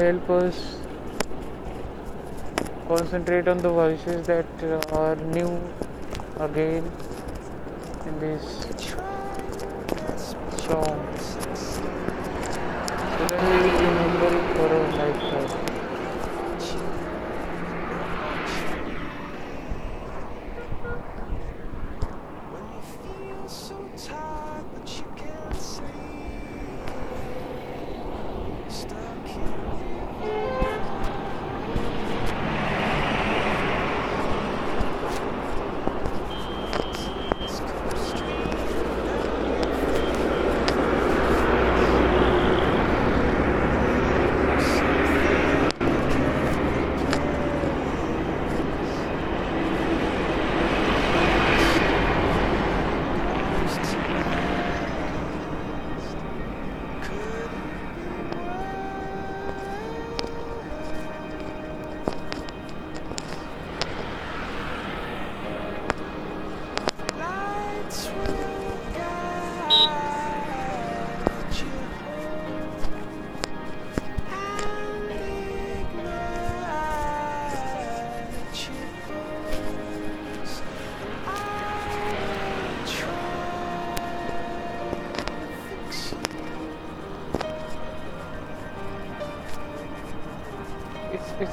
help us concentrate on the voices that are new again in this song so we remember for our lifetime.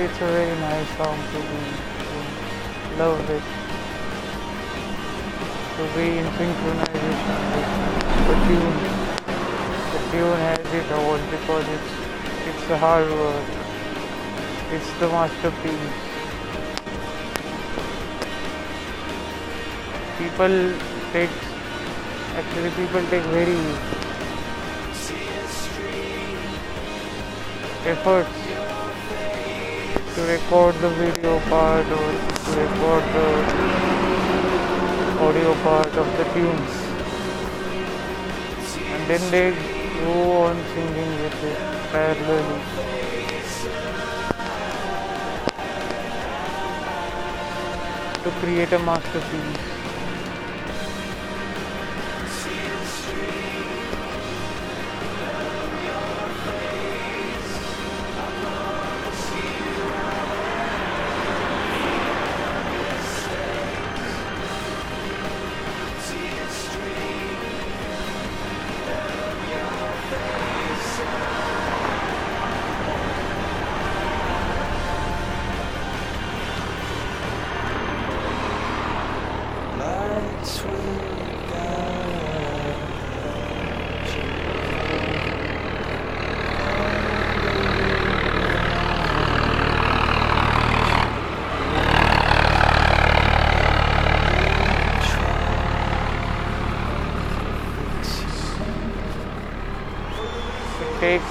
it's a really nice song to be to love it. To be in synchronization with the tune. The tune has it all because it's it's the hard work. It's the masterpiece. People take actually people take very efforts to record the video part or to record the audio part of the tunes. And then they go on singing with it parallelly to create a masterpiece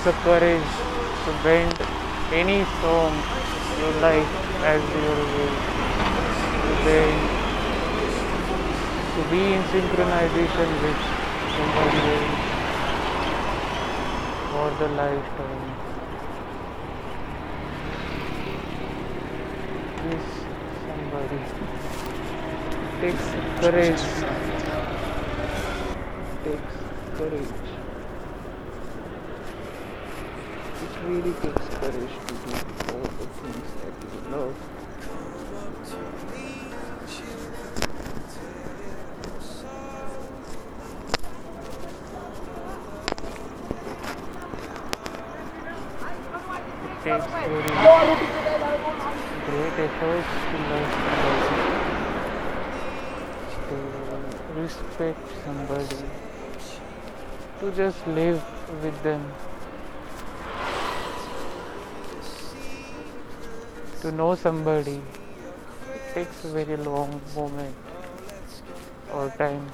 A courage to bend any song you like as your will. To bend, to be in synchronization with somebody else for the lifetime. This somebody takes courage. Takes courage. It really takes courage to do all the things that you love. It takes great efforts to love to respect somebody, to just live with them. To know somebody it takes a very long moment or time.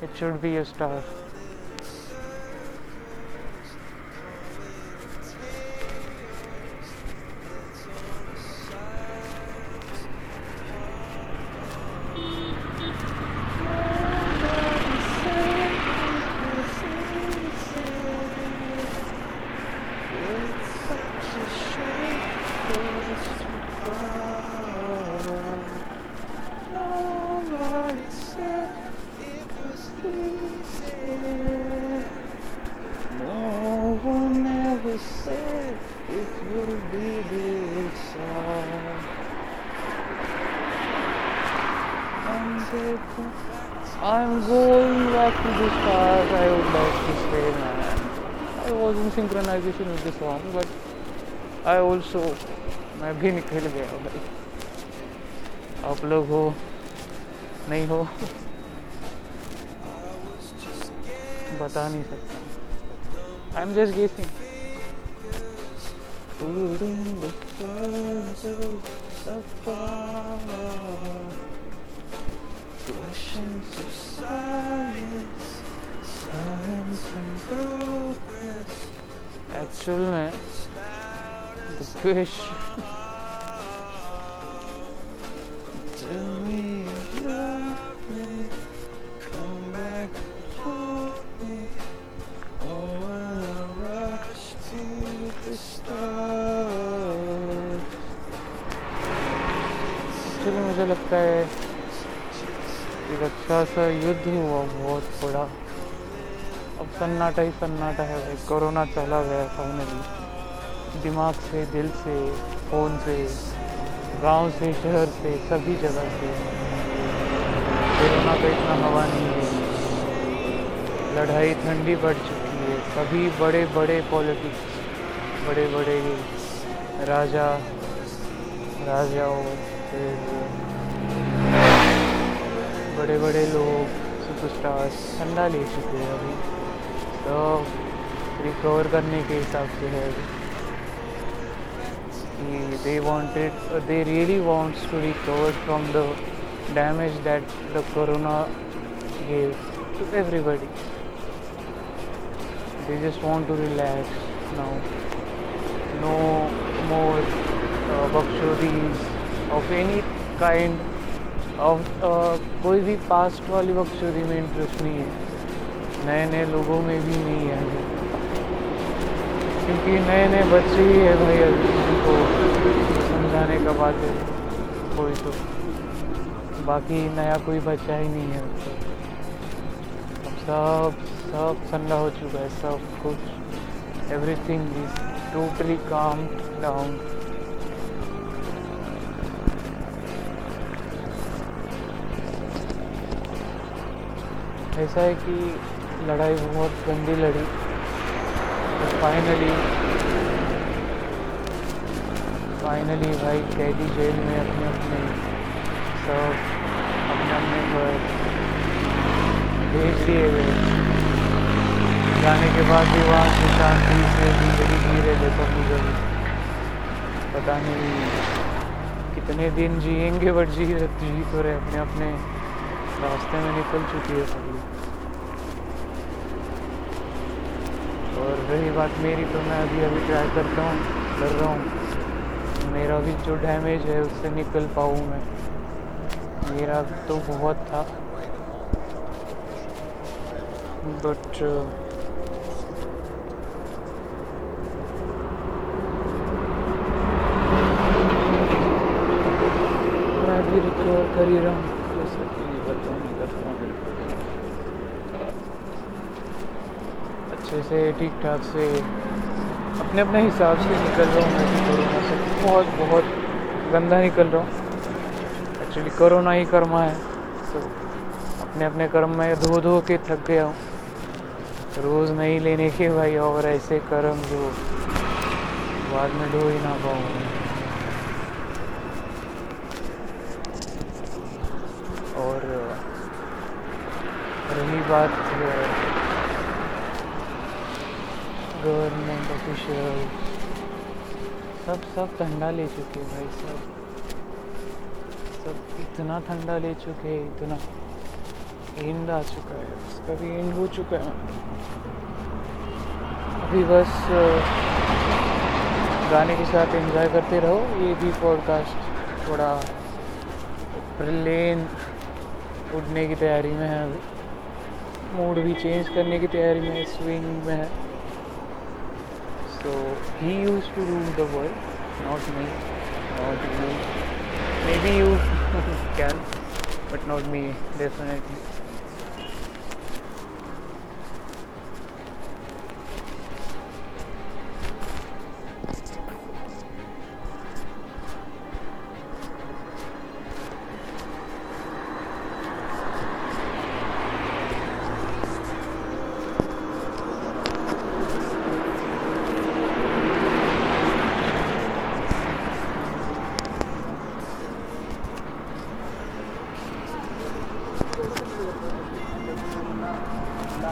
It should be a star I'm going back to the stars I would like to say man I was in synchronization with the song but I also मैं भी निकल गया भाई आप लोग हो नहीं हो बता नहीं सकता I am just guessing rush to the stars. Actually मुझे लगता है एक अच्छा सा युद्ध हुआ बहुत बड़ा अब सन्नाटा ही सन्नाटा है भाई। कोरोना चला गया फाइनली दिमाग से, दिल से फ़ोन से, गाँव से, शहर से, सभी जगह से। कोरोना का इतना हवा नहीं है। लड़ाई ठंडी बढ़ चुकी है। सभी बड़े बड़े पॉलिटिक्स बड़े बड़े राजा, राजाओं बड़े बड़े लोग सुपरस्टार्स ठंडा ले चुके हैं अभी। तो रिकवर करने के हिसाब से है। कि they wanted they really wants to recover from the damage that the corona everybody. They just want to relax now. No more uh, बकचोदीज of any kind. Of uh, कोई भी पास्ट वाली बकचोदी में इंटरेस्ट नहीं है। नए नए लोगों में भी नहीं है क्योंकि नए नए बच्चे ही है भाई अभी उनको समझाने का बात है। कोई तो। बाकी नया कोई बच्चा ही नहीं है अब सब सब ठंडा हो चुका है, सब कुछ। Everything is totally calm down ऐसा है कि लड़ाई बहुत गंदी लड़ी। फाइनली फाइनली भाई कैदी जेल में अपने अपने सब अपने अपने घर भेज दिए गए जाने के बाद भी वहाँ से शांति से ज़िंदगी जी रहे सब लोग पता नहीं कितने दिन जिएँगे बट जी जी तो रहे, अपने अपने रास्ते में निकल चुकी है सब लोग और रही बात मेरी तो मैं अभी अभी ट्राई करता हूँ, कर रहा हूँ। मेरा भी जो डैमेज है, उससे निकल पाऊँ मैं। मेरा तो बहुत था। बट मैं भी रिकवर कर ही रहा हूँ कि बताऊँ नहीं करता हूँ अच्छे से ठीक ठाक से अपने अपने हिसाब से निकल रहा हूँ मैं कोरोना से। बहुत बहुत गंदा निकल रहा हूँ। एक्चुअली कोरोना ही कर्मा है। तो अपने अपने कर्म में धो धो के थक गया हूँ। रोज़ नहीं लेने के भाई, और ऐसे कर्म जो बाद में ढो ही ना पाऊँ। और रही बात गवर्नमेंट ऑफिशियल सब सब ठंडा ले चुके भाई, सब। सब इतना ठंडा ले चुके इतना। एंड आ चुका है उसका भी एंड हो चुका है। अभी बस गाने के साथ एंजॉय करते रहो, ये भी पॉडकास्ट थोड़ा प्लेन उड़ने की तैयारी में है अभी। मूड भी चेंज करने की तैयारी में स्विंग में है। So he used to rule the world, not me. Not you. Maybe you can, but not me, definitely.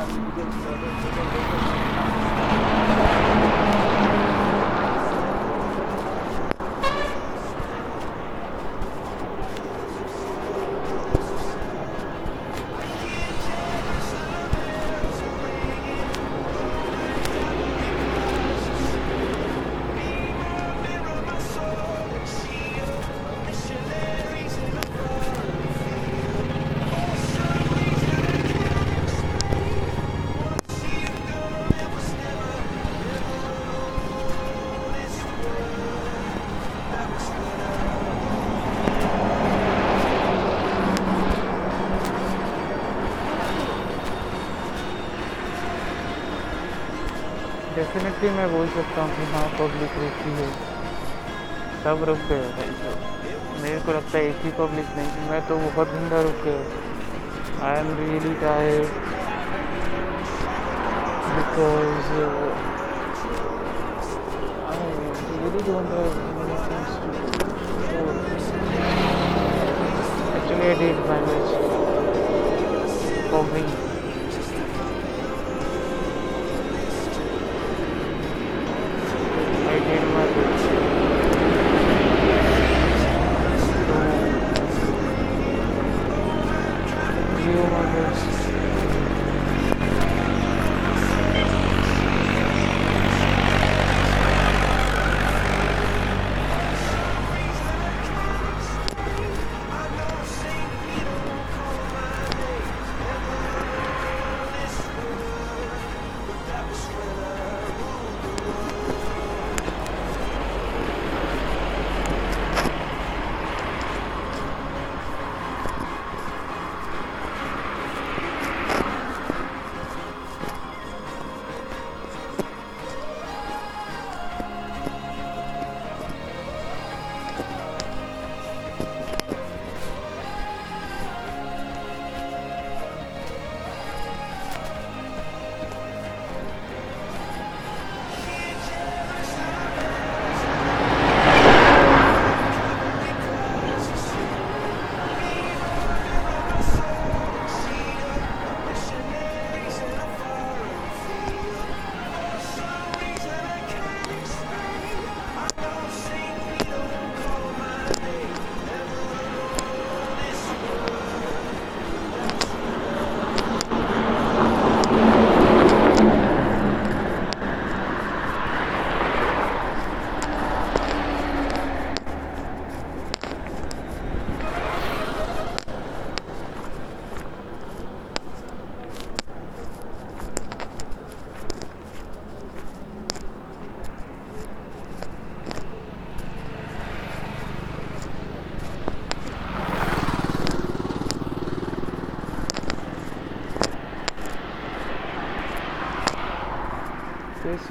Um, definitely मैं बोल सकता हूँ कि हाँ पब्लिक रुकी है। सब रुक गए भाई सब। मेरे को लगता है एक ही पब्लिक नहीं, मैं तो बहुत घंटा रुक गया I am really tired because to do.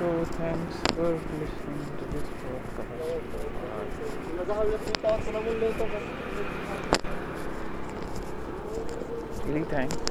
So thanks for listening to this podcast. Really thanks.